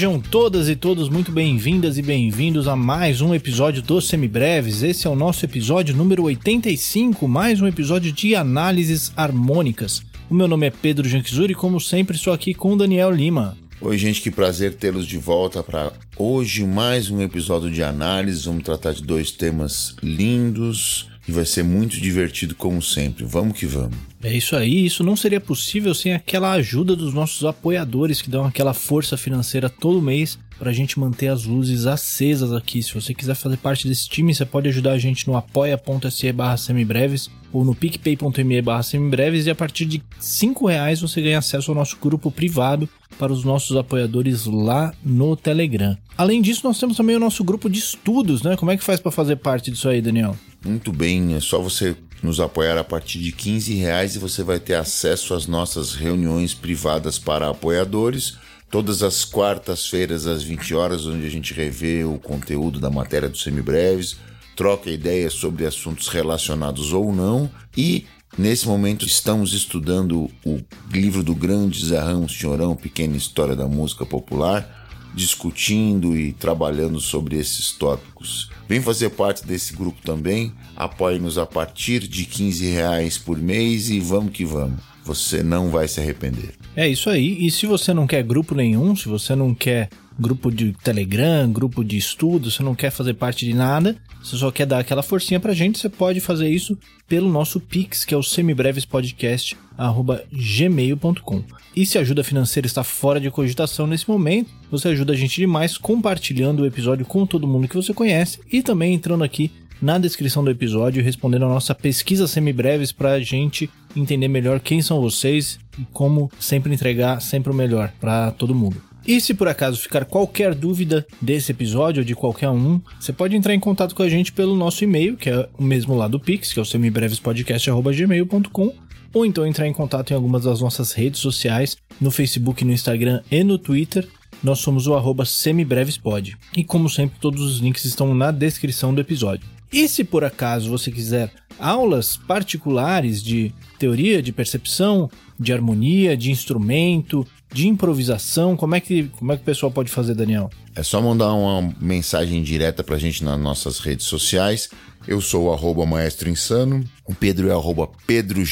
Sejam todas e todos muito bem-vindas e bem-vindos a mais um episódio dos Semibreves. Esse é o nosso episódio número 85, mais um episódio de análises harmônicas. O meu nome é Pedro Janquizuri e, como sempre, estou aqui com Daniel Lima. Oi, gente, que prazer tê-los de volta para hoje mais um episódio de análise. Vamos tratar de dois temas lindos e vai ser muito divertido como sempre. Vamos que vamos. É isso aí, isso não seria possível sem aquela ajuda dos nossos apoiadores que dão aquela força financeira todo mês para a gente manter as luzes acesas aqui. Se você quiser fazer parte desse time, você pode ajudar a gente no apoia.se barra semibreves ou no picpay.me barra semibreves e a partir de 5 reais você ganha acesso ao nosso grupo privado para os nossos apoiadores lá no Telegram. Além disso, nós temos também o nosso grupo de estudos, né? Como é que faz para fazer parte disso aí, Daniel? Muito bem, é só você nos apoiar a partir de 15 reais e você vai ter acesso às nossas reuniões privadas para apoiadores. Todas as quartas-feiras às 20 horas, onde a gente revê o conteúdo da matéria dos semibreves, troca ideias sobre assuntos relacionados ou não e Nesse momento estamos estudando o livro do grande Ramos Senhorão, Pequena História da Música Popular, discutindo e trabalhando sobre esses tópicos. Vem fazer parte desse grupo também, apoie-nos a partir de 15 reais por mês e vamos que vamos. Você não vai se arrepender. É isso aí. E se você não quer grupo nenhum, se você não quer grupo de Telegram, grupo de estudo, você não quer fazer parte de nada, você só quer dar aquela forcinha pra gente, você pode fazer isso pelo nosso Pix, que é o semibrevespodcast@gmail.com. E se a ajuda financeira está fora de cogitação nesse momento, você ajuda a gente demais compartilhando o episódio com todo mundo que você conhece e também entrando aqui na descrição do episódio respondendo a nossa pesquisa semibreves para a gente entender melhor quem são vocês e como sempre entregar sempre o melhor para todo mundo. E se por acaso ficar qualquer dúvida desse episódio ou de qualquer um, você pode entrar em contato com a gente pelo nosso e-mail, que é o mesmo lá do Pix, que é o semibrevespodcast.gmail.com, ou então entrar em contato em algumas das nossas redes sociais, no Facebook, no Instagram e no Twitter. Nós somos o arroba semibrevespod. E como sempre, todos os links estão na descrição do episódio. E se por acaso você quiser aulas particulares de teoria de percepção, de harmonia, de instrumento, de improvisação, como é que, como é que o pessoal pode fazer, Daniel? É só mandar uma mensagem direta pra gente nas nossas redes sociais. Eu sou o arroba Maestro Insano, o Pedro é arroba Pedro.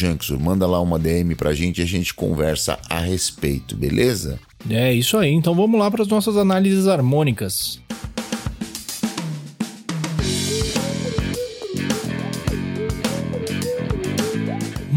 Manda lá uma DM pra gente e a gente conversa a respeito, beleza? É isso aí, então vamos lá para as nossas análises harmônicas.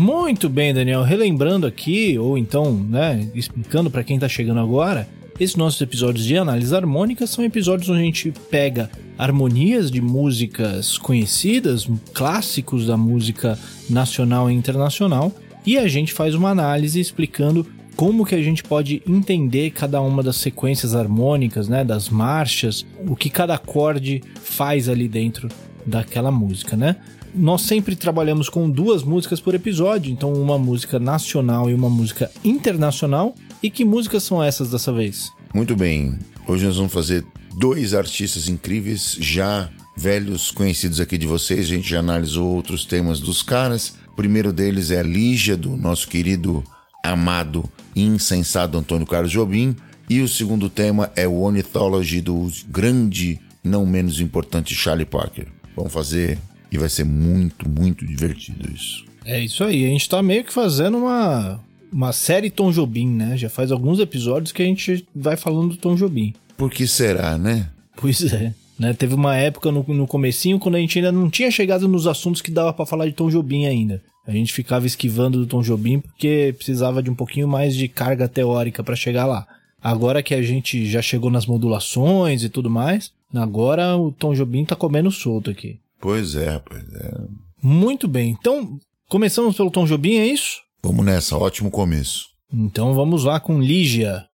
Muito bem, Daniel. Relembrando aqui, ou então, né, explicando para quem tá chegando agora, esses nossos episódios de análise harmônica são episódios onde a gente pega harmonias de músicas conhecidas, clássicos da música nacional e internacional, e a gente faz uma análise explicando como que a gente pode entender cada uma das sequências harmônicas, né, das marchas, o que cada acorde faz ali dentro daquela música, né? Nós sempre trabalhamos com duas músicas por episódio, então uma música nacional e uma música internacional. E que músicas são essas dessa vez? Muito bem. Hoje nós vamos fazer dois artistas incríveis, já velhos conhecidos aqui de vocês. A gente já analisou outros temas dos caras. O primeiro deles é Lígia, do nosso querido, amado e insensado Antônio Carlos Jobim. E o segundo tema é o Ornithology do grande, não menos importante Charlie Parker. Vamos fazer e vai ser muito, muito divertido isso. É isso aí. A gente tá meio que fazendo uma, uma série Tom Jobim, né? Já faz alguns episódios que a gente vai falando do Tom Jobim. Por que será, né? Pois é. Né? Teve uma época no, no comecinho quando a gente ainda não tinha chegado nos assuntos que dava para falar de Tom Jobim ainda. A gente ficava esquivando do Tom Jobim porque precisava de um pouquinho mais de carga teórica para chegar lá. Agora que a gente já chegou nas modulações e tudo mais, agora o Tom Jobim tá comendo solto aqui. Pois é, pois é. Muito bem. Então, começamos pelo Tom Jobim, é isso? Vamos nessa, ótimo começo. Então vamos lá com Lígia.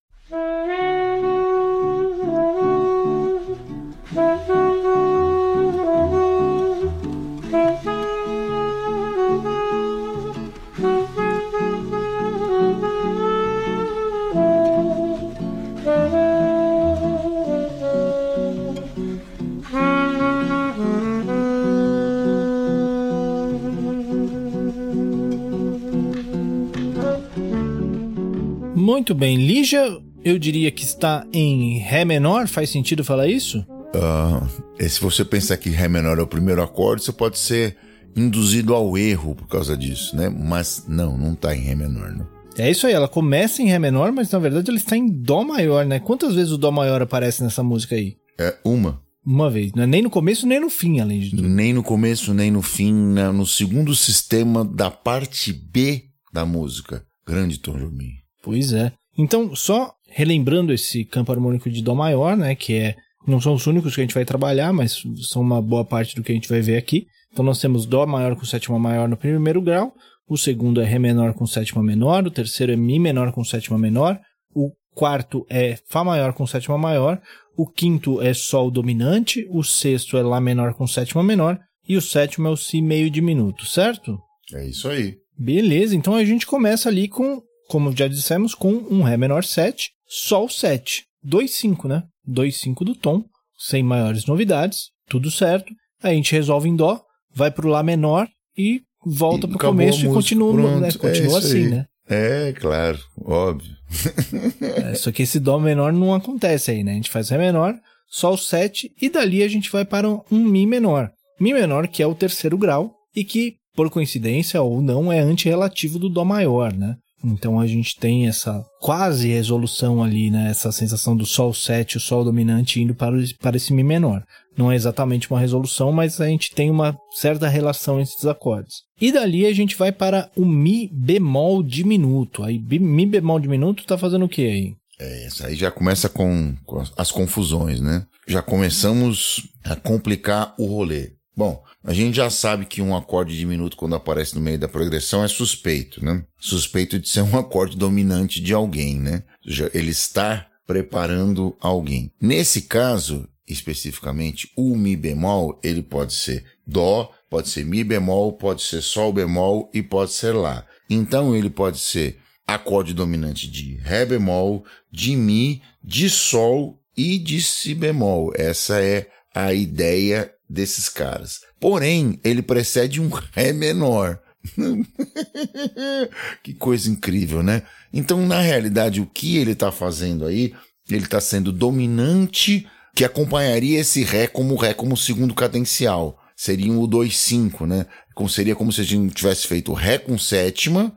Muito bem, Lígia, eu diria que está em Ré menor. Faz sentido falar isso? Uh, se você pensar que Ré menor é o primeiro acorde, você pode ser induzido ao erro por causa disso, né? Mas não, não está em Ré menor, não. É isso aí, ela começa em Ré menor, mas na verdade ela está em Dó maior, né? Quantas vezes o Dó maior aparece nessa música aí? É uma. Uma vez, não é nem no começo nem no fim, além de tudo. Nem no começo, nem no fim, né? no segundo sistema da parte B da música. Grande Tom Jobim. Pois é. Então, só relembrando esse campo harmônico de Dó maior, né? Que é. Não são os únicos que a gente vai trabalhar, mas são uma boa parte do que a gente vai ver aqui. Então nós temos Dó maior com sétima maior no primeiro grau, o segundo é Ré menor com sétima menor, o terceiro é Mi menor com sétima menor, o quarto é Fá maior com sétima maior, o quinto é Sol dominante, o sexto é Lá menor com sétima menor e o sétimo é o Si meio diminuto, certo? É isso aí. Beleza, então a gente começa ali com, como já dissemos, com um Ré menor 7, Sol 7, 2, 5, né? 2, 5 do tom, sem maiores novidades, tudo certo. Aí a gente resolve em Dó, vai para o Lá menor e volta pro começo e continua, né? continua é assim, né? É, claro, óbvio. é, só que esse Dó menor não acontece aí, né? A gente faz Ré menor, Sol 7 e dali a gente vai para um Mi menor. Mi menor que é o terceiro grau e que, por coincidência ou não, é antirrelativo do Dó maior, né? Então a gente tem essa quase resolução ali, né? Essa sensação do Sol 7, o Sol dominante indo para, para esse Mi menor. Não é exatamente uma resolução, mas a gente tem uma certa relação entre esses acordes. E dali a gente vai para o Mi bemol diminuto. Aí Mi bemol diminuto está fazendo o que aí? É, isso aí já começa com, com as confusões, né? Já começamos a complicar o rolê. Bom, a gente já sabe que um acorde diminuto, quando aparece no meio da progressão, é suspeito, né? Suspeito de ser um acorde dominante de alguém, né? Ele está preparando alguém. Nesse caso, especificamente, o Mi bemol, ele pode ser Dó, pode ser Mi bemol, pode ser Sol bemol e pode ser Lá. Então ele pode ser acorde dominante de Ré bemol, de Mi, de Sol e de Si bemol. Essa é a ideia desses caras. Porém, ele precede um Ré menor. que coisa incrível, né? Então, na realidade, o que ele está fazendo aí, ele está sendo dominante que acompanharia esse Ré como Ré como segundo cadencial. Seria o 2-5, né? Como, seria como se a gente tivesse feito Ré com sétima,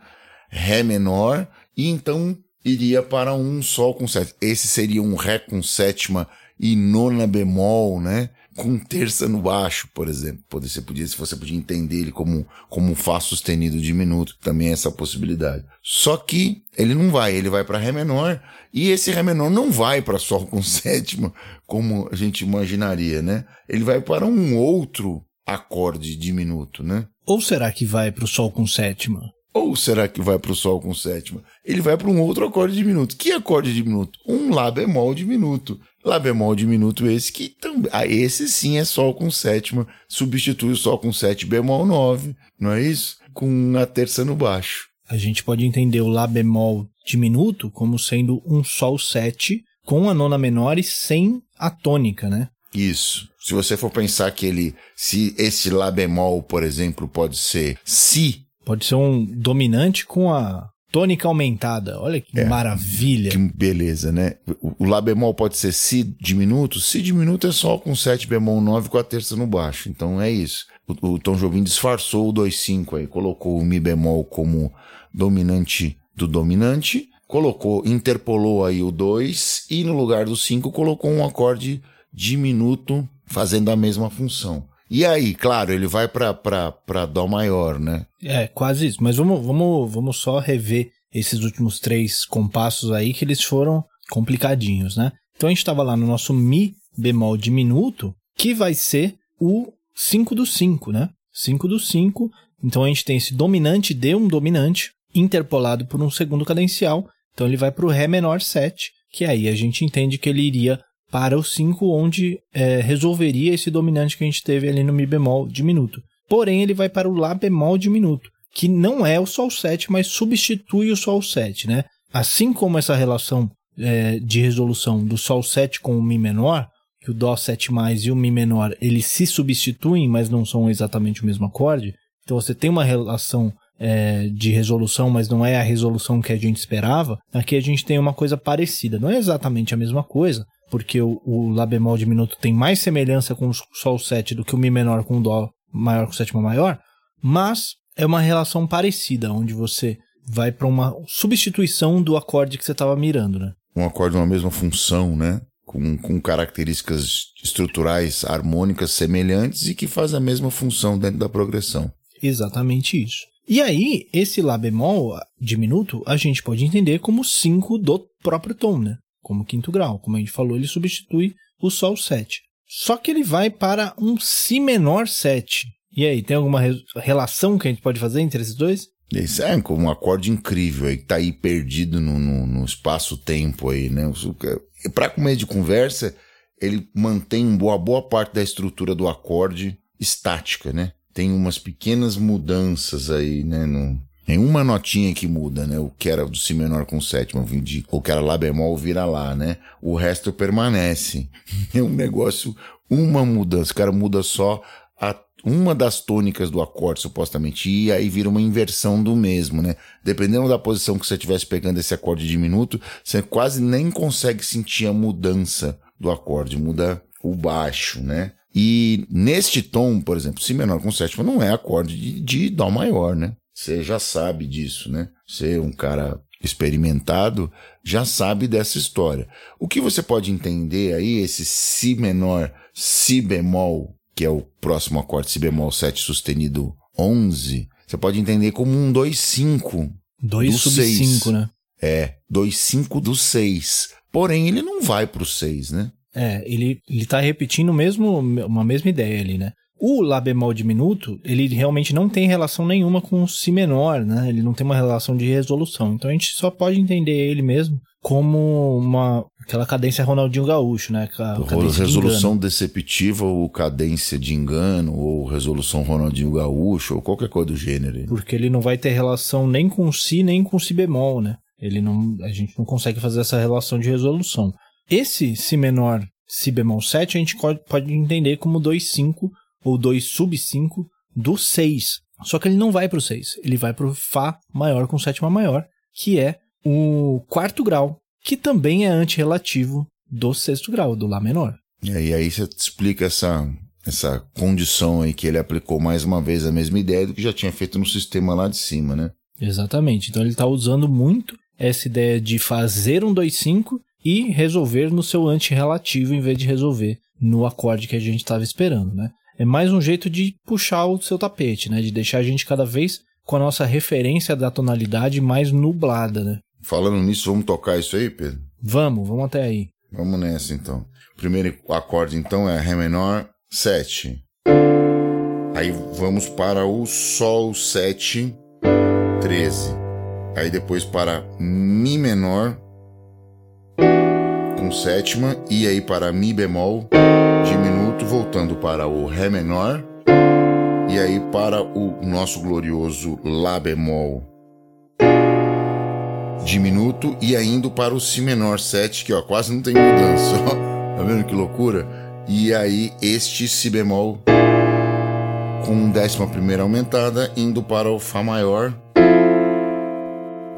Ré menor, e então iria para um Sol com sétima. Esse seria um Ré com sétima e nona bemol, né? Com terça no baixo, por exemplo. Você podia, se você podia entender ele como, como um Fá sustenido diminuto, também é essa possibilidade. Só que ele não vai, ele vai para Ré menor, e esse Ré menor não vai para Sol com sétima, como a gente imaginaria, né? Ele vai para um outro acorde diminuto, né? Ou será que vai para o Sol com sétima? Ou será que vai para o Sol com sétima? Ele vai para um outro acorde diminuto. Que acorde diminuto? Um Lá bemol diminuto. Lá bemol diminuto esse que também. Ah, esse sim é Sol com sétima. Substitui o Sol com sete bemol nove, não é isso? Com a terça no baixo. A gente pode entender o Lá bemol diminuto como sendo um Sol 7 com a nona menor e sem a tônica, né? Isso. Se você for pensar que ele, se esse Lá bemol, por exemplo, pode ser Si. Pode ser um dominante com a tônica aumentada. Olha que é, maravilha. Que beleza, né? O Lá bemol pode ser Si diminuto. Si diminuto é Sol com 7 bemol 9 com a terça no baixo. Então é isso. O, o Tom Jobim disfarçou o 2,5 aí, colocou o Mi bemol como dominante do dominante, colocou, interpolou aí o 2 e no lugar do 5 colocou um acorde diminuto fazendo a mesma função. E aí, claro, ele vai para Dó maior, né? É, quase isso. Mas vamos, vamos, vamos só rever esses últimos três compassos aí que eles foram complicadinhos, né? Então a gente estava lá no nosso Mi bemol diminuto, que vai ser o 5 do 5, né? 5 do 5. Então a gente tem esse dominante de um dominante interpolado por um segundo cadencial. Então ele vai para o Ré menor 7, que aí a gente entende que ele iria para o 5, onde é, resolveria esse dominante que a gente teve ali no Mi bemol diminuto. Porém, ele vai para o Lá bemol diminuto, que não é o Sol 7, mas substitui o Sol 7, né? Assim como essa relação é, de resolução do Sol 7 com o Mi menor, que o Dó 7 mais e o Mi menor, eles se substituem, mas não são exatamente o mesmo acorde. Então você tem uma relação é, de resolução, mas não é a resolução que a gente esperava, aqui a gente tem uma coisa parecida. Não é exatamente a mesma coisa, porque o, o Lá bemol diminuto tem mais semelhança com o Sol 7 do que o Mi menor com o Dó maior com sétima maior, mas é uma relação parecida, onde você vai para uma substituição do acorde que você estava mirando, né? Um acorde uma mesma função, né? Com, com características estruturais harmônicas semelhantes e que faz a mesma função dentro da progressão. Exatamente isso. E aí, esse Lá bemol diminuto, a gente pode entender como 5 do próprio tom, né? Como quinto grau. Como a gente falou, ele substitui o Sol 7. Só que ele vai para um Si menor 7. E aí, tem alguma re relação que a gente pode fazer entre esses dois? Isso é um acorde incrível aí, que tá aí perdido no, no, no espaço-tempo aí, né? Para comer de conversa, ele mantém uma boa parte da estrutura do acorde estática, né? Tem umas pequenas mudanças aí, né? No, tem uma notinha que muda, né? O que era do Si menor com sétima, de, o que era Lá bemol vira Lá, né? O resto permanece. É um negócio, uma mudança. O cara muda só a uma das tônicas do acorde, supostamente, e aí vira uma inversão do mesmo, né? Dependendo da posição que você estivesse pegando esse acorde diminuto, você quase nem consegue sentir a mudança do acorde, muda o baixo, né? E neste tom, por exemplo, Si menor com sétima não é acorde de, de Dó maior, né? Você já sabe disso, né? Você é um cara experimentado, já sabe dessa história. O que você pode entender aí, esse Si menor, Si bemol que é o próximo acorde, si bemol 7 sustenido 11, você pode entender como um 2-5 2 sub 5, né? É, 2-5 do 6. Porém, ele não vai pro 6, né? É, ele, ele tá repetindo mesmo, uma mesma ideia ali, né? O Lá bemol diminuto, ele realmente não tem relação nenhuma com o Si menor, né? Ele não tem uma relação de resolução. Então a gente só pode entender ele mesmo como uma aquela cadência Ronaldinho Gaúcho, né? resolução de deceptiva ou cadência de engano ou resolução Ronaldinho Gaúcho ou qualquer coisa do gênero. Porque ele não vai ter relação nem com si nem com si bemol, né? Ele não, a gente não consegue fazer essa relação de resolução. Esse si menor, si bemol 7, a gente pode entender como 2,5 ou 2 sub 5 do 6. Só que ele não vai para o 6, ele vai para o Fá maior com sétima maior, que é o quarto grau, que também é antirrelativo do sexto grau, do Lá menor. E aí, aí você explica essa, essa condição aí que ele aplicou mais uma vez a mesma ideia do que já tinha feito no sistema lá de cima, né? Exatamente. Então ele está usando muito essa ideia de fazer um 2-5 e resolver no seu antirrelativo em vez de resolver no acorde que a gente estava esperando, né? É mais um jeito de puxar o seu tapete, né? De deixar a gente cada vez com a nossa referência da tonalidade mais nublada, né? Falando nisso, vamos tocar isso aí, Pedro? Vamos, vamos até aí. Vamos nessa então. Primeiro acorde então é Ré menor 7. Aí vamos para o Sol 7, 13. Aí depois para Mi menor com sétima. E aí para Mi bemol voltando para o Ré menor. E aí para o nosso glorioso Lá bemol diminuto e ainda para o Si menor 7, que ó, quase não tem mudança. Ó. Tá vendo que loucura? E aí este Si bemol com décima primeira aumentada indo para o Fá maior,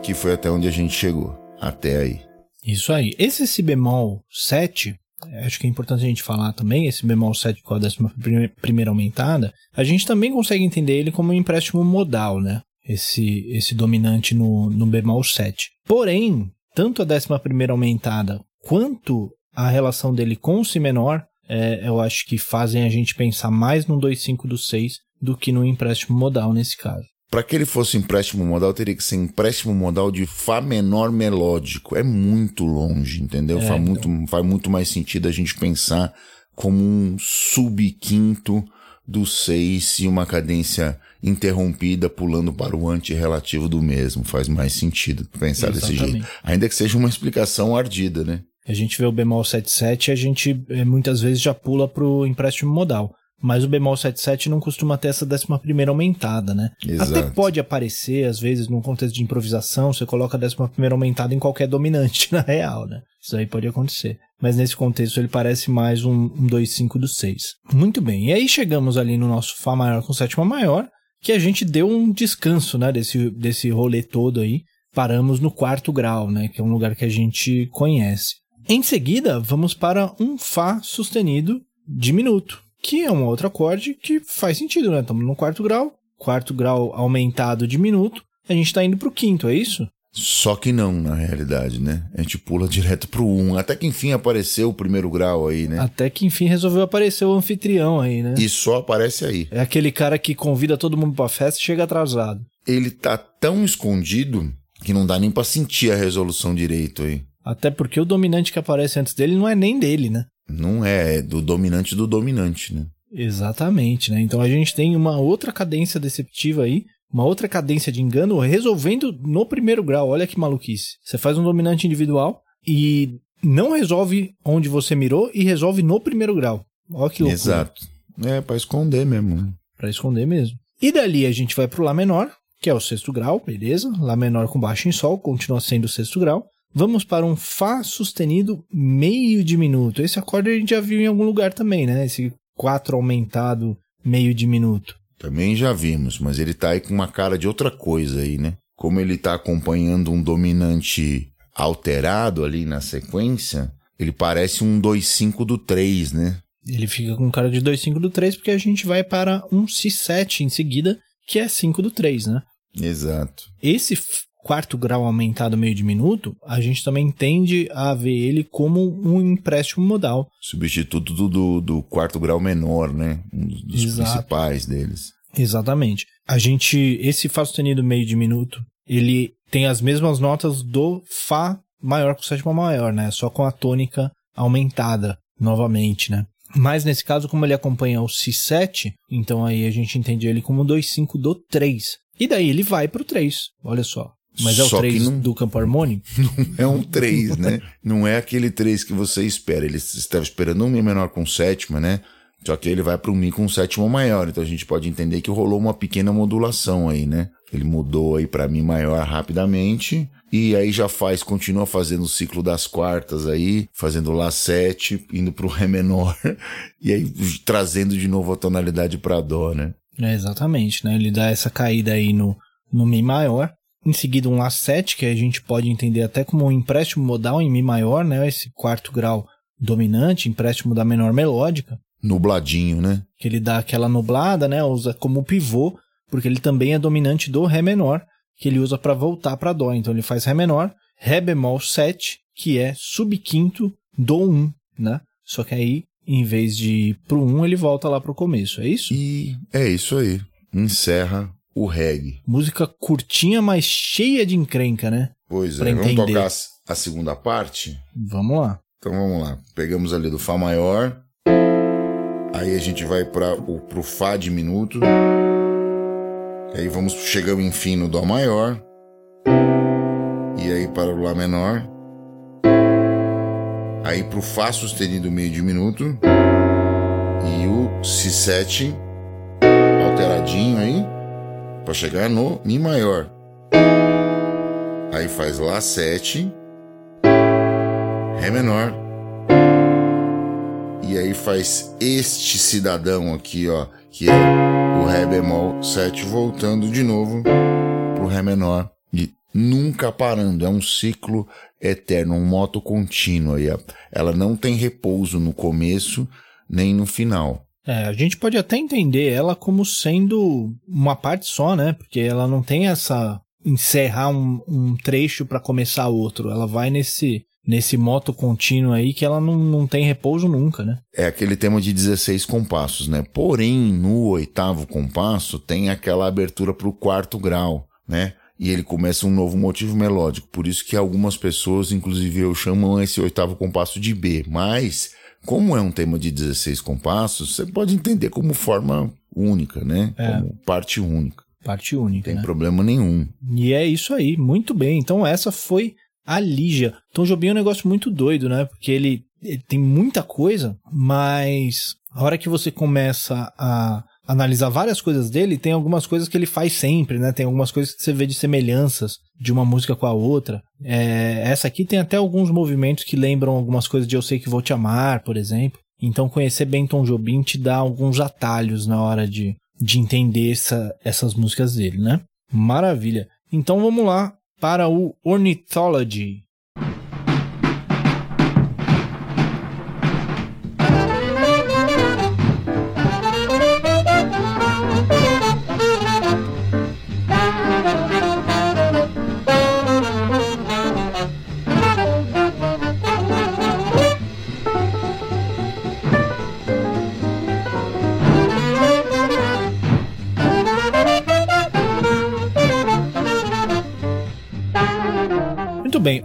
que foi até onde a gente chegou. Até aí. Isso aí. Esse Si bemol 7, acho que é importante a gente falar também, esse bemol 7 com a décima primeira aumentada, a gente também consegue entender ele como um empréstimo modal, né? esse, esse dominante no, no bemol 7. Porém, tanto a 11 aumentada quanto a relação dele com o Si menor, é, eu acho que fazem a gente pensar mais no 2,5 do 6 do que no empréstimo modal nesse caso. Para que ele fosse empréstimo modal, teria que ser empréstimo modal de Fá menor melódico. É muito longe, entendeu? É, faz, então... muito, faz muito mais sentido a gente pensar como um subquinto do 6 e uma cadência interrompida pulando para o antirrelativo do mesmo. Faz mais sentido pensar Exatamente. desse jeito. Ainda que seja uma explicação ardida, né? A gente vê o bemol 77 e a gente eh, muitas vezes já pula para o empréstimo modal. Mas o bemol 77 não costuma ter essa décima primeira aumentada, né? Exato. Até pode aparecer, às vezes, num contexto de improvisação, você coloca a décima primeira aumentada em qualquer dominante, na real, né? Isso aí pode acontecer. Mas nesse contexto ele parece mais um, um 2,5 do 6. Muito bem. E aí chegamos ali no nosso Fá maior com sétima maior, que a gente deu um descanso, né, desse, desse rolê todo aí. Paramos no quarto grau, né, que é um lugar que a gente conhece. Em seguida, vamos para um Fá sustenido diminuto, que é um outro acorde que faz sentido, né? Estamos no quarto grau, quarto grau aumentado diminuto, a gente está indo para o quinto, é isso? Só que não, na realidade, né? A gente pula direto pro 1. Até que enfim apareceu o primeiro grau aí, né? Até que enfim resolveu aparecer o anfitrião aí, né? E só aparece aí. É aquele cara que convida todo mundo pra festa e chega atrasado. Ele tá tão escondido que não dá nem pra sentir a resolução direito aí. Até porque o dominante que aparece antes dele não é nem dele, né? Não é, é do dominante do dominante, né? Exatamente, né? Então a gente tem uma outra cadência deceptiva aí uma outra cadência de engano resolvendo no primeiro grau. Olha que maluquice. Você faz um dominante individual e não resolve onde você mirou e resolve no primeiro grau. Olha que loucura. Exato. É, para esconder mesmo, né? Pra esconder mesmo. E dali a gente vai pro Lá menor, que é o sexto grau, beleza? Lá menor com baixo em Sol, continua sendo o sexto grau. Vamos para um Fá sustenido meio diminuto. Esse acorde a gente já viu em algum lugar também, né? Esse 4 aumentado meio diminuto. Também já vimos, mas ele tá aí com uma cara de outra coisa aí, né? Como ele tá acompanhando um dominante alterado ali na sequência, ele parece um 2-5 do 3, né? Ele fica com cara de 2-5 do 3 porque a gente vai para um Si7 em seguida, que é 5 do 3, né? Exato. Esse quarto grau aumentado meio diminuto, a gente também tende a ver ele como um empréstimo modal. Substituto do, do, do quarto grau menor, né? Um dos Exato. principais deles. Exatamente. A gente, esse Fá sustenido meio diminuto, ele tem as mesmas notas do Fá maior com sétima maior, né? Só com a tônica aumentada novamente, né? Mas nesse caso, como ele acompanha o Si7, então aí a gente entende ele como 2,5 do 3. E daí ele vai pro 3, olha só. Mas é o 3 não, do campo harmônico? Não é um 3, né? não é aquele 3 que você espera. Ele estava esperando um Mi menor com sétima, né? Só que ele vai para um Mi com sétima maior. Então a gente pode entender que rolou uma pequena modulação aí, né? Ele mudou aí para Mi maior rapidamente. E aí já faz, continua fazendo o ciclo das quartas aí, fazendo Lá 7, indo pro Ré menor. e aí trazendo de novo a tonalidade para Dó, né? É, exatamente, né? Ele dá essa caída aí no, no Mi maior em seguida, um Lá7, que a gente pode entender até como um empréstimo modal em Mi maior, né? Esse quarto grau dominante, empréstimo da menor melódica. Nubladinho, né? Que ele dá aquela nublada, né? Usa como pivô, porque ele também é dominante do Ré menor, que ele usa para voltar para Dó. Então ele faz Ré menor, Ré bemol 7, que é subquinto do 1, né? Só que aí, em vez de ir pro 1, ele volta lá pro começo, é isso? E é isso aí. Encerra o reggae. Música curtinha, mas cheia de encrenca, né? Pois é, vamos tocar a segunda parte? Vamos lá. Então vamos lá. Pegamos ali do Fá maior. Aí a gente vai para o pro Fá diminuto. Aí vamos chegamos enfim no Dó maior. E aí para o Lá menor. Aí pro Fá sustenido meio diminuto. E o Si7 alteradinho aí para chegar no Mi maior. Aí faz Lá 7, Ré menor. E aí faz este cidadão aqui, ó, que é o Ré bemol 7 voltando de novo pro Ré menor e nunca parando, é um ciclo eterno, um moto contínuo. Ela não tem repouso no começo nem no final. É, a gente pode até entender ela como sendo uma parte só, né? Porque ela não tem essa encerrar um, um trecho para começar outro. Ela vai nesse nesse moto contínuo aí que ela não, não tem repouso nunca, né? É aquele tema de 16 compassos, né? Porém, no oitavo compasso tem aquela abertura para o quarto grau, né? E ele começa um novo motivo melódico. Por isso que algumas pessoas, inclusive eu, chamam esse oitavo compasso de B. Mas como é um tema de 16 compassos, você pode entender como forma única, né? É. Como parte única. Parte única. Tem né? problema nenhum. E é isso aí, muito bem. Então essa foi a Lígia. Tom Jobim é um negócio muito doido, né? Porque ele, ele tem muita coisa, mas a hora que você começa a analisar várias coisas dele, tem algumas coisas que ele faz sempre, né? Tem algumas coisas que você vê de semelhanças de uma música com a outra. É, essa aqui tem até alguns movimentos que lembram algumas coisas de Eu Sei Que Vou Te Amar, por exemplo. Então conhecer bem Tom Jobim te dá alguns atalhos na hora de, de entender essa, essas músicas dele, né? Maravilha. Então vamos lá para o Ornithology.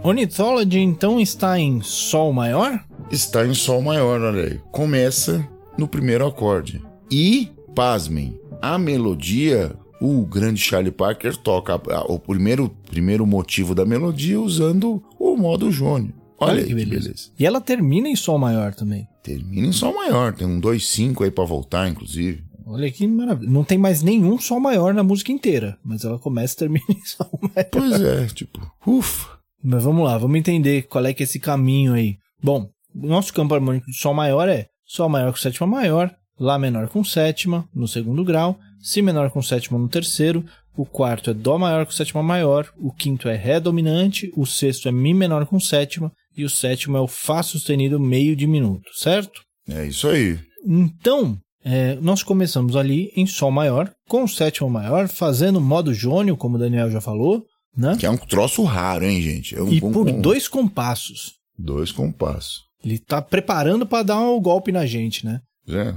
Ornithology então está em Sol maior? Está em Sol maior, olha aí. Começa no primeiro acorde. E, pasmem, a melodia, o grande Charlie Parker toca o primeiro, primeiro motivo da melodia usando o modo jônio. Olha, Olha aí, que beleza. beleza. E ela termina em Sol maior também. Termina em Sol maior, tem um 2-5 aí para voltar, inclusive. Olha que maravilha. Não tem mais nenhum Sol maior na música inteira, mas ela começa e termina em Sol maior. Pois é, tipo, ufa. Mas vamos lá, vamos entender qual é que é esse caminho aí. Bom, o nosso campo harmônico de Sol maior é Sol maior com sétima maior, Lá menor com sétima no segundo grau, Si menor com sétima no terceiro, o quarto é Dó maior com sétima maior, o quinto é Ré dominante, o sexto é Mi menor com sétima e o sétimo é o Fá sustenido meio diminuto, certo? É isso aí. Então, é, nós começamos ali em Sol maior, com sétima maior, fazendo modo jônio, como o Daniel já falou, né? Que é um troço raro, hein, gente? É um, e por um, dois compassos. Dois compassos. Ele tá preparando para dar um golpe na gente, né? É,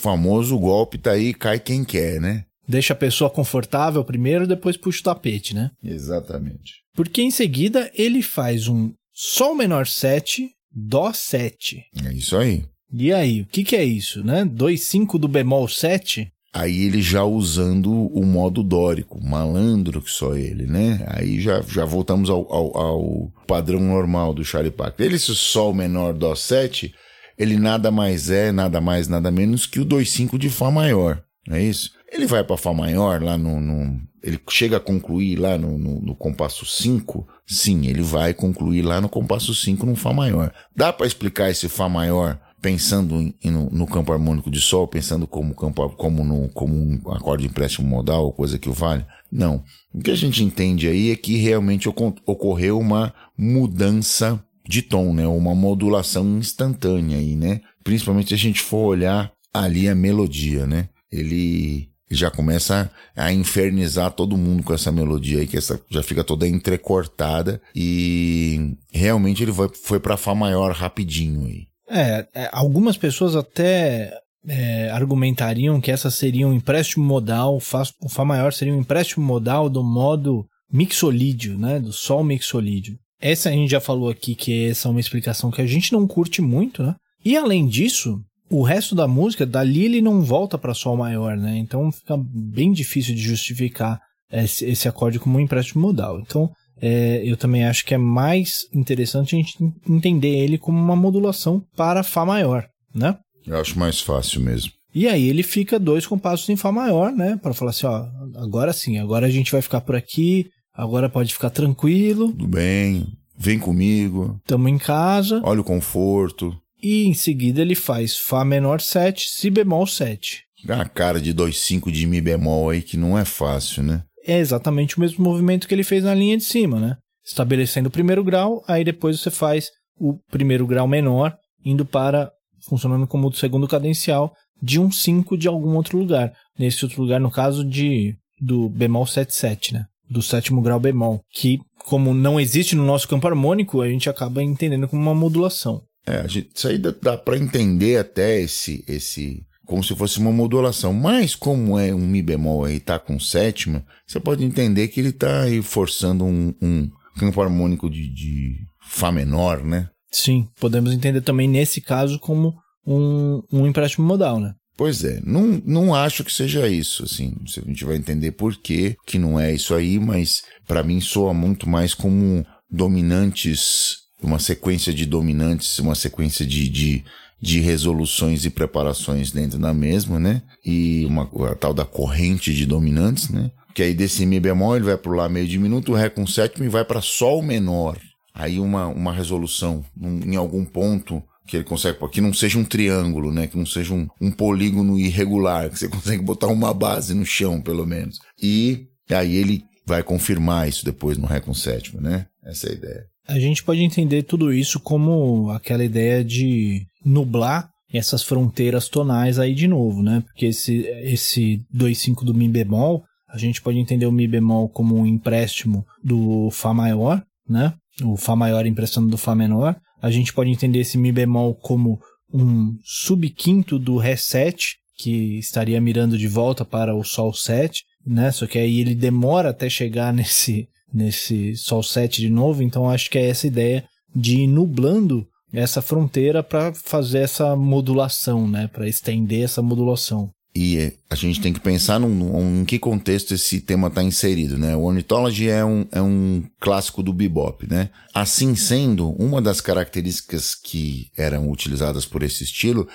famoso golpe tá aí, cai quem quer, né? Deixa a pessoa confortável primeiro, depois puxa o tapete, né? Exatamente. Porque em seguida ele faz um Sol menor 7, Dó 7. É isso aí. E aí, o que, que é isso, né? 2, 5 do bemol 7? Aí ele já usando o modo dórico, malandro que só ele, né? Aí já, já voltamos ao, ao, ao padrão normal do Charlie Parker. Ele, esse Sol menor Dó 7, ele nada mais é, nada mais, nada menos que o 2,5 de Fá maior, não é isso? Ele vai para Fá maior lá no, no, Ele chega a concluir lá no, no, no compasso 5? Sim, ele vai concluir lá no compasso 5 no Fá maior. Dá para explicar esse Fá maior pensando em, no, no, campo harmônico de Sol, pensando como, campo, como, no, como um acorde de empréstimo modal, coisa que o vale. Não. O que a gente entende aí é que realmente ocorreu uma mudança de tom, né? Uma modulação instantânea aí, né? Principalmente se a gente for olhar ali a melodia, né? Ele já começa a infernizar todo mundo com essa melodia aí, que essa já fica toda entrecortada e realmente ele foi, foi para Fá maior rapidinho aí. É, é, algumas pessoas até é, argumentariam que essa seria um empréstimo modal, o Fá maior seria um empréstimo modal do modo mixolídio, né? Do Sol mixolídio. Essa a gente já falou aqui que essa é uma explicação que a gente não curte muito, né? E além disso, o resto da música, dali ele não volta para Sol maior, né? Então fica bem difícil de justificar esse, esse acorde como um empréstimo modal. Então, é, eu também acho que é mais interessante a gente entender ele como uma modulação para Fá maior, né? Eu acho mais fácil mesmo. E aí ele fica dois compassos em Fá maior, né? Para falar assim, ó, agora sim, agora a gente vai ficar por aqui, agora pode ficar tranquilo. Tudo bem, vem comigo. Tamo em casa. Olha o conforto. E em seguida ele faz Fá menor 7, Si bemol 7. A cara de 2,5 de Mi bemol aí que não é fácil, né? É exatamente o mesmo movimento que ele fez na linha de cima, né? Estabelecendo o primeiro grau, aí depois você faz o primeiro grau menor, indo para, funcionando como o segundo cadencial, de um 5 de algum outro lugar. Nesse outro lugar, no caso de do bemol 7,7, né? Do sétimo grau bemol, que, como não existe no nosso campo harmônico, a gente acaba entendendo como uma modulação. É, gente, isso aí dá, dá para entender até esse, esse como se fosse uma modulação. Mas como é um Mi bemol e está com sétima, você pode entender que ele está aí forçando um, um, campo harmônico de, de Fá menor, né? Sim, podemos entender também nesse caso como um, um empréstimo modal, né? Pois é, não, não acho que seja isso, assim, a gente vai entender por que que não é isso aí, mas para mim soa muito mais como dominantes, uma sequência de dominantes, uma sequência de, de de resoluções e preparações dentro da mesma, né? E uma a tal da corrente de dominantes, né? Que aí desse Mi bemol ele vai para o Lá meio diminuto, o Ré com sétimo e vai para Sol menor. Aí uma, uma resolução em algum ponto que ele consegue, que não seja um triângulo, né? Que não seja um, um polígono irregular, que você consegue botar uma base no chão, pelo menos. E aí ele vai confirmar isso depois no Ré com sétima, né? Essa é a ideia. A gente pode entender tudo isso como aquela ideia de nublar essas fronteiras tonais aí de novo, né? Porque esse, esse 2,5 do Mi bemol, a gente pode entender o Mi bemol como um empréstimo do Fá maior, né? O Fá maior emprestando do Fá menor. A gente pode entender esse Mi bemol como um subquinto do Ré 7, que estaria mirando de volta para o Sol 7, né? Só que aí ele demora até chegar nesse, nesse Sol 7 de novo, então acho que é essa ideia de ir nublando essa fronteira para fazer essa modulação, né? Para estender essa modulação. E a gente tem que pensar num, num, em que contexto esse tema está inserido, né? O Ornithology é um, é um clássico do bebop, né? Assim sendo, uma das características que eram utilizadas por esse estilo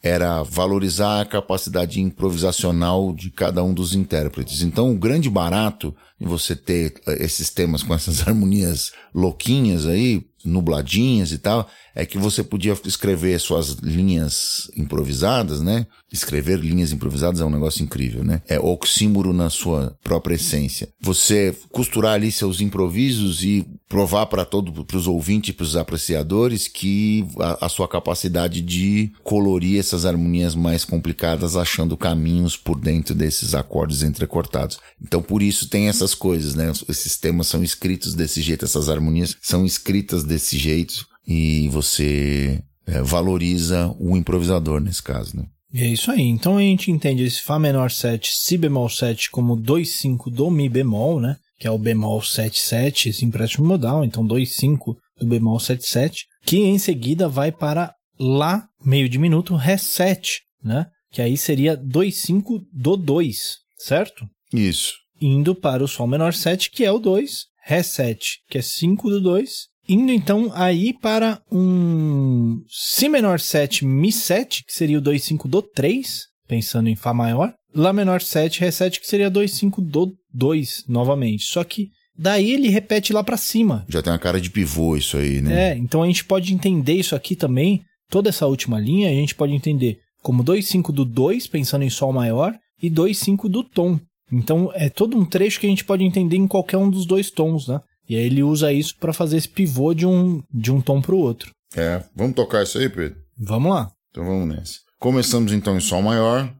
era valorizar a capacidade improvisacional de cada um dos intérpretes. Então, o grande barato em você ter eh, esses temas com essas harmonias louquinhas aí, nubladinhas e tal, é que você podia escrever suas linhas improvisadas, né? Escrever linhas improvisadas é um negócio incrível, né? É oxímoro na sua própria essência. Você costurar ali seus improvisos e provar para todos, para os ouvintes, para os apreciadores que a, a, sua capacidade de colorir essas harmonias mais complicadas, achando caminhos por dentro desses acordes entrecortados. Então, por isso tem essas coisas, né? Esses temas são escritos desse jeito, essas harmonias são escritas desse jeito e você é, valoriza o improvisador nesse caso, né? É isso aí. Então a gente entende esse Fá menor 7, Si bemol 7 como 2,5 do Mi bemol, né? Que é o bemol 7,7, esse empréstimo modal. Então 2,5 do bemol 7,7, que em seguida vai para Lá meio diminuto Ré 7, né? Que aí seria 2,5 do 2, certo? Isso. Indo para o Sol menor 7, que é o 2, Ré 7, que é 5 do 2, Indo então aí para um Si menor 7, Mi 7, que seria o 2,5 do 3, pensando em Fá maior. Lá menor 7, Ré 7, que seria 2,5 do 2 novamente. Só que daí ele repete lá para cima. Já tem uma cara de pivô isso aí, né? É, então a gente pode entender isso aqui também, toda essa última linha, a gente pode entender como 2,5 do 2, pensando em Sol maior, e 2,5 do tom. Então é todo um trecho que a gente pode entender em qualquer um dos dois tons, né? E aí ele usa isso para fazer esse pivô de um, de um tom para o outro. É, vamos tocar isso aí, Pedro? Vamos lá. Então vamos nessa. Começamos então em Sol maior.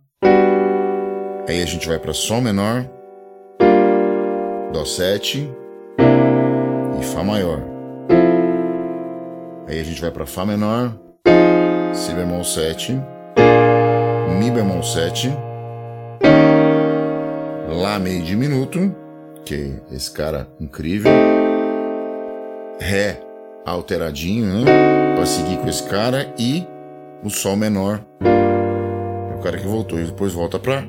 Aí a gente vai para Sol menor, Dó 7 e Fá maior. Aí a gente vai para Fá menor, Si bemol 7, Mi bemol 7, Lá meio diminuto que esse cara incrível. Ré alteradinho, né? Pra seguir com esse cara. E o Sol menor. É o cara que voltou e depois volta pra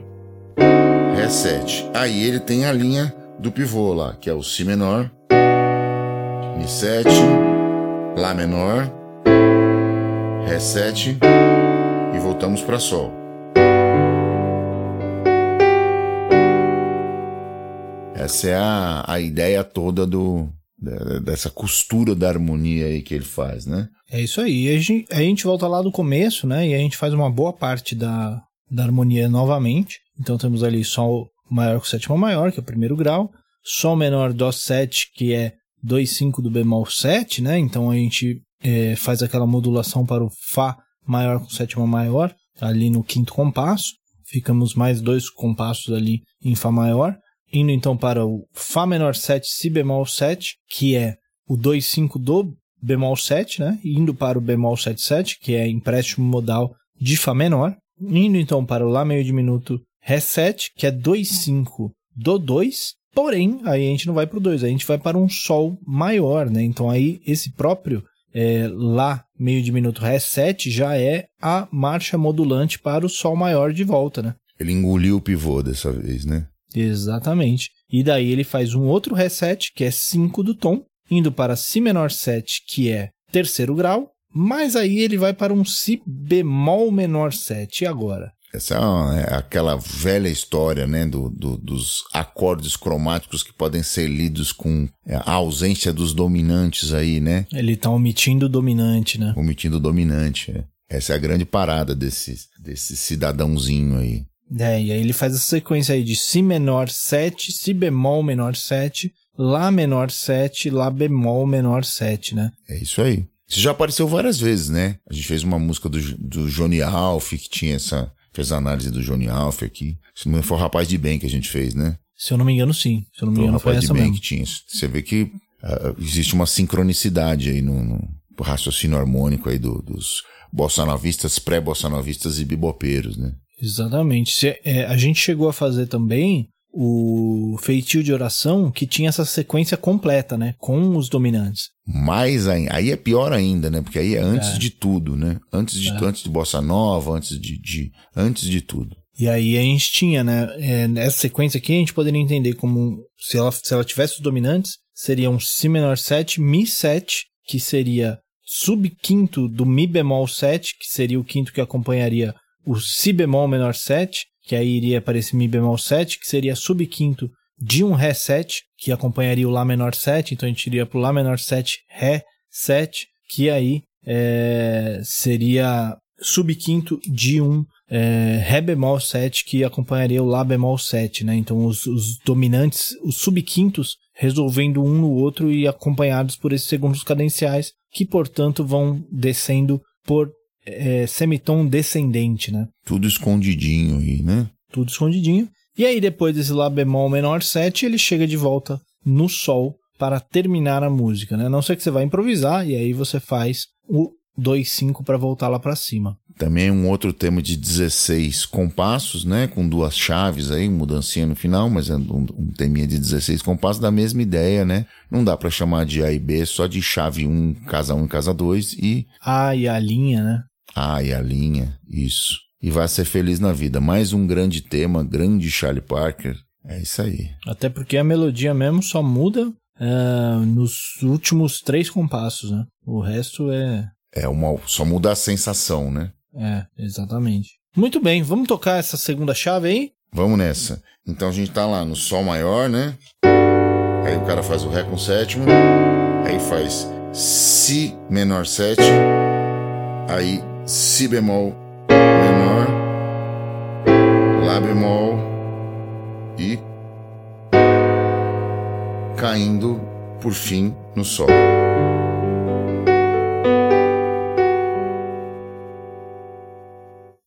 Ré 7. Aí ele tem a linha do pivô lá, que é o Si menor, Mi 7, Lá menor, Ré 7 e voltamos para Sol. Essa é a, a ideia toda do, dessa costura da harmonia aí que ele faz, né? É isso aí. A gente, a gente volta lá do começo, né? E a gente faz uma boa parte da, da harmonia novamente. Então temos ali Sol maior com sétima maior, que é o primeiro grau. Sol menor Dó 7, que é 2,5 do bemol 7, né? Então a gente é, faz aquela modulação para o Fá maior com sétima maior, ali no quinto compasso. Ficamos mais dois compassos ali em Fá maior indo então para o Fá menor 7, Si bemol 7, que é o 2,5 do bemol 7, né? Indo para o bemol 7,7, que é empréstimo modal de Fá menor. Indo então para o Lá meio diminuto Ré 7, que é 2,5 do 2. Porém, aí a gente não vai para o 2, a gente vai para um Sol maior, né? Então aí esse próprio é, Lá meio diminuto Ré 7 já é a marcha modulante para o Sol maior de volta, né? Ele engoliu o pivô dessa vez, né? Exatamente. E daí ele faz um outro reset, que é 5 do tom, indo para Si menor 7, que é terceiro grau, mas aí ele vai para um Si bemol menor 7. E agora? Essa é, uma, é aquela velha história, né, do, do, dos acordes cromáticos que podem ser lidos com é, a ausência dos dominantes aí, né? Ele tá omitindo o dominante, né? Omitindo o dominante, é. Essa é a grande parada desse, desse cidadãozinho aí. É, e aí ele faz essa sequência aí de Si menor 7, Si bemol menor 7, Lá menor 7, Lá bemol menor 7, né? É isso aí. Isso já apareceu várias vezes, né? A gente fez uma música do, do Johnny Alf, que tinha essa. Fez a análise do Johnny Alf aqui. Se não foi o Rapaz de Bem que a gente fez, né? Se eu não me engano, sim. Se eu não me engano, foi, o Rapaz essa de Bem mesmo. que tinha. Você vê que uh, existe uma sincronicidade aí no, no raciocínio harmônico aí do, dos bossanovistas, pré-bossanovistas e bibopeiros, né? Exatamente. É, a gente chegou a fazer também o feitio de oração que tinha essa sequência completa, né? Com os dominantes. Mais ainda. Aí é pior ainda, né? Porque aí é antes é. de tudo, né? Antes de, é. antes de bossa nova, antes de, de, antes de tudo. E aí a gente tinha, né? É, essa sequência aqui a gente poderia entender como se ela, se ela tivesse os dominantes, seria um Si menor 7, Mi 7, que seria subquinto do Mi bemol 7, que seria o quinto que acompanharia o Si bemol menor 7, que aí iria para esse Mi bemol 7, que seria subquinto de um Ré 7, que acompanharia o Lá menor 7, então a gente iria para o Lá menor 7, Ré 7, que aí é, seria subquinto de um é, Ré bemol 7, que acompanharia o Lá bemol 7, né? Então os, os dominantes, os subquintos, resolvendo um no outro e acompanhados por esses segundos cadenciais, que portanto vão descendo por é, semitom descendente, né? Tudo escondidinho aí, né? Tudo escondidinho. E aí, depois desse Lá bemol menor 7, ele chega de volta no Sol para terminar a música, né? A não ser que você vai improvisar e aí você faz o 2-5 para voltar lá para cima. Também um outro tema de 16 compassos, né? Com duas chaves aí, mudancinha no final, mas é um, um teminha de 16 compassos da mesma ideia, né? Não dá para chamar de A e B, só de chave 1, casa 1 e casa 2 e... A e a linha, né? A e a linha, isso. E vai ser feliz na vida. Mais um grande tema, grande Charlie Parker. É isso aí. Até porque a melodia mesmo só muda é, nos últimos três compassos, né? O resto é. É uma. Só muda a sensação, né? É, exatamente. Muito bem, vamos tocar essa segunda chave aí? Vamos nessa. Então a gente tá lá no Sol maior, né? Aí o cara faz o Ré com sétimo. Aí faz Si menor 7. Aí Si bemol menor, Lá bemol e caindo por fim no Sol.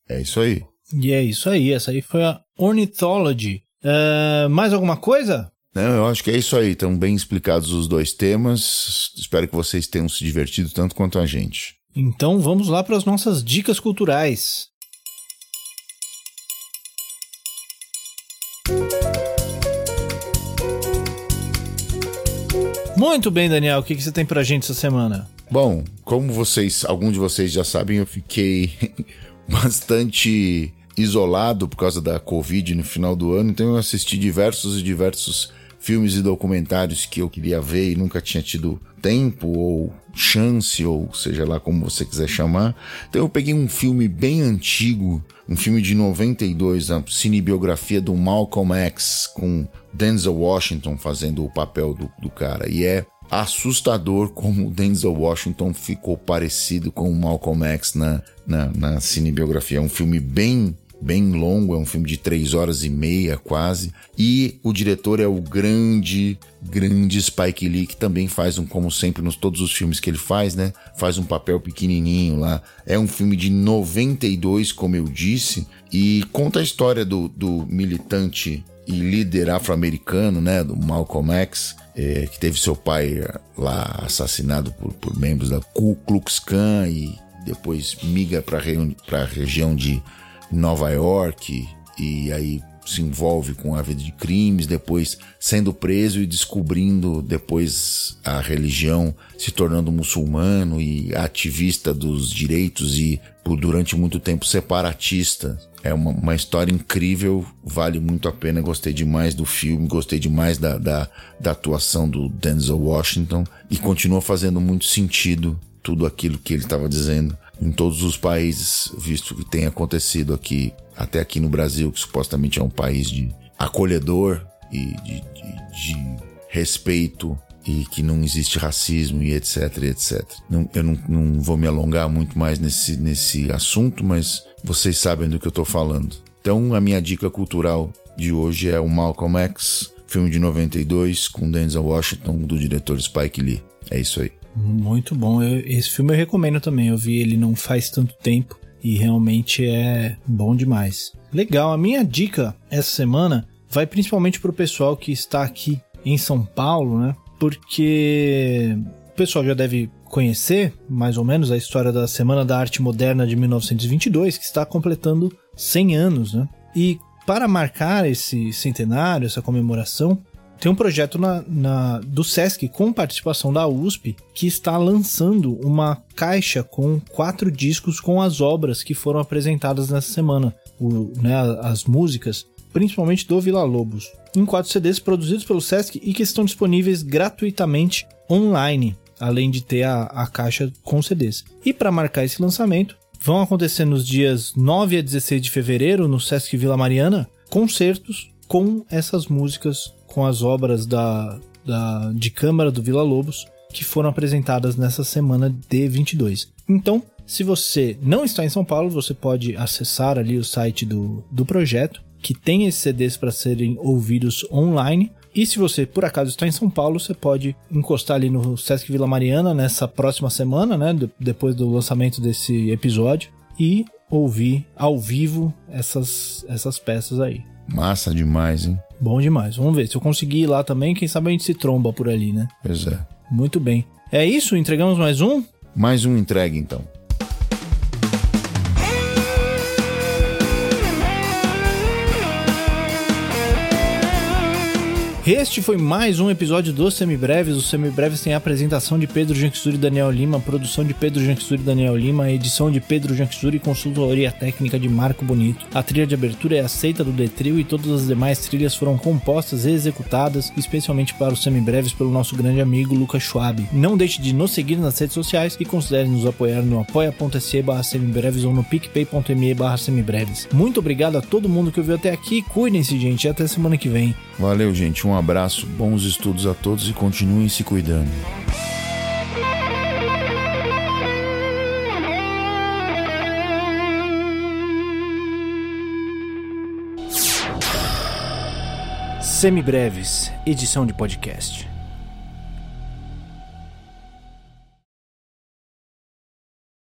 É isso aí. E é isso aí, essa aí foi a Ornithology. Uh, mais alguma coisa? Não, eu acho que é isso aí. Estão bem explicados os dois temas. Espero que vocês tenham se divertido tanto quanto a gente. Então vamos lá para as nossas dicas culturais. Muito bem, Daniel. O que, você tem pra gente essa semana? Bom, como vocês, alguns de vocês já sabem, eu fiquei bastante isolado por causa da Covid no final do ano, então eu assisti diversos e diversos filmes e documentários que eu queria ver e nunca tinha tido tempo ou chance, ou seja lá como você quiser chamar. Então eu peguei um filme bem antigo, um filme de 92, a cinebiografia do Malcolm X, com Denzel Washington fazendo o papel do, do cara. E é assustador como Denzel Washington ficou parecido com o Malcolm X na, na, na cinebiografia. É um filme bem bem longo, é um filme de três horas e meia quase. E o diretor é o grande, grande Spike Lee, que também faz um, como sempre, nos todos os filmes que ele faz, né? Faz um papel pequenininho lá. É um filme de 92, como eu disse, e conta a história do, do militante e líder afro-americano, né? Do Malcolm X. É, que teve seu pai lá assassinado por, por membros da Ku Klux Klan e depois migra para a região de Nova York e aí se envolve com a vida de crimes, depois sendo preso e descobrindo depois a religião, se tornando muçulmano e ativista dos direitos e por durante muito tempo separatista. É uma, uma história incrível, vale muito a pena. Gostei demais do filme, gostei demais da, da, da atuação do Denzel Washington e continua fazendo muito sentido tudo aquilo que ele estava dizendo em todos os países, visto que tem acontecido aqui até aqui no Brasil, que supostamente é um país de acolhedor e de, de, de respeito e que não existe racismo e etc, etc. Não, eu não, não vou me alongar muito mais nesse, nesse assunto, mas vocês sabem do que eu estou falando. Então, a minha dica cultural de hoje é o Malcolm X, filme de 92 com Denzel Washington, do diretor Spike Lee. É isso aí. Muito bom. Eu, esse filme eu recomendo também. Eu vi ele não faz tanto tempo e realmente é bom demais. Legal. A minha dica essa semana vai principalmente para o pessoal que está aqui em São Paulo, né? Porque o pessoal já deve conhecer mais ou menos a história da Semana da Arte Moderna de 1922, que está completando 100 anos, né? E para marcar esse centenário, essa comemoração, tem um projeto na, na, do SESC com participação da USP que está lançando uma caixa com quatro discos com as obras que foram apresentadas nessa semana, o, né, as músicas, principalmente do Vila Lobos, em quatro CDs produzidos pelo SESC e que estão disponíveis gratuitamente online, além de ter a, a caixa com CDs. E para marcar esse lançamento, vão acontecer nos dias 9 a 16 de fevereiro no Sesc Vila Mariana concertos com essas músicas com as obras da, da, de câmara do Vila Lobos que foram apresentadas nessa semana de 22. Então, se você não está em São Paulo, você pode acessar ali o site do, do projeto, que tem esses CDs para serem ouvidos online. E se você por acaso está em São Paulo, você pode encostar ali no Sesc Vila Mariana nessa próxima semana, né, depois do lançamento desse episódio, e ouvir ao vivo essas, essas peças aí. Massa demais, hein? Bom demais. Vamos ver. Se eu conseguir ir lá também, quem sabe a gente se tromba por ali, né? Pois é. Muito bem. É isso? Entregamos mais um? Mais um entregue, então. Este foi mais um episódio dos Semibreves. Os Semibreves tem a apresentação de Pedro Janquisuri e Daniel Lima, produção de Pedro Janquisuri e Daniel Lima, edição de Pedro Janquisuri e consultoria técnica de Marco Bonito. A trilha de abertura é aceita do Detril e todas as demais trilhas foram compostas e executadas especialmente para os Semibreves pelo nosso grande amigo Lucas Schwab. Não deixe de nos seguir nas redes sociais e considere nos apoiar no apoia.se barra semibreves ou no picpay.me barra semibreves. Muito obrigado a todo mundo que ouviu até aqui. Cuidem-se, gente, e até semana que vem. Valeu, gente. Um abraço, bons estudos a todos e continuem se cuidando. Semibreves, edição de podcast.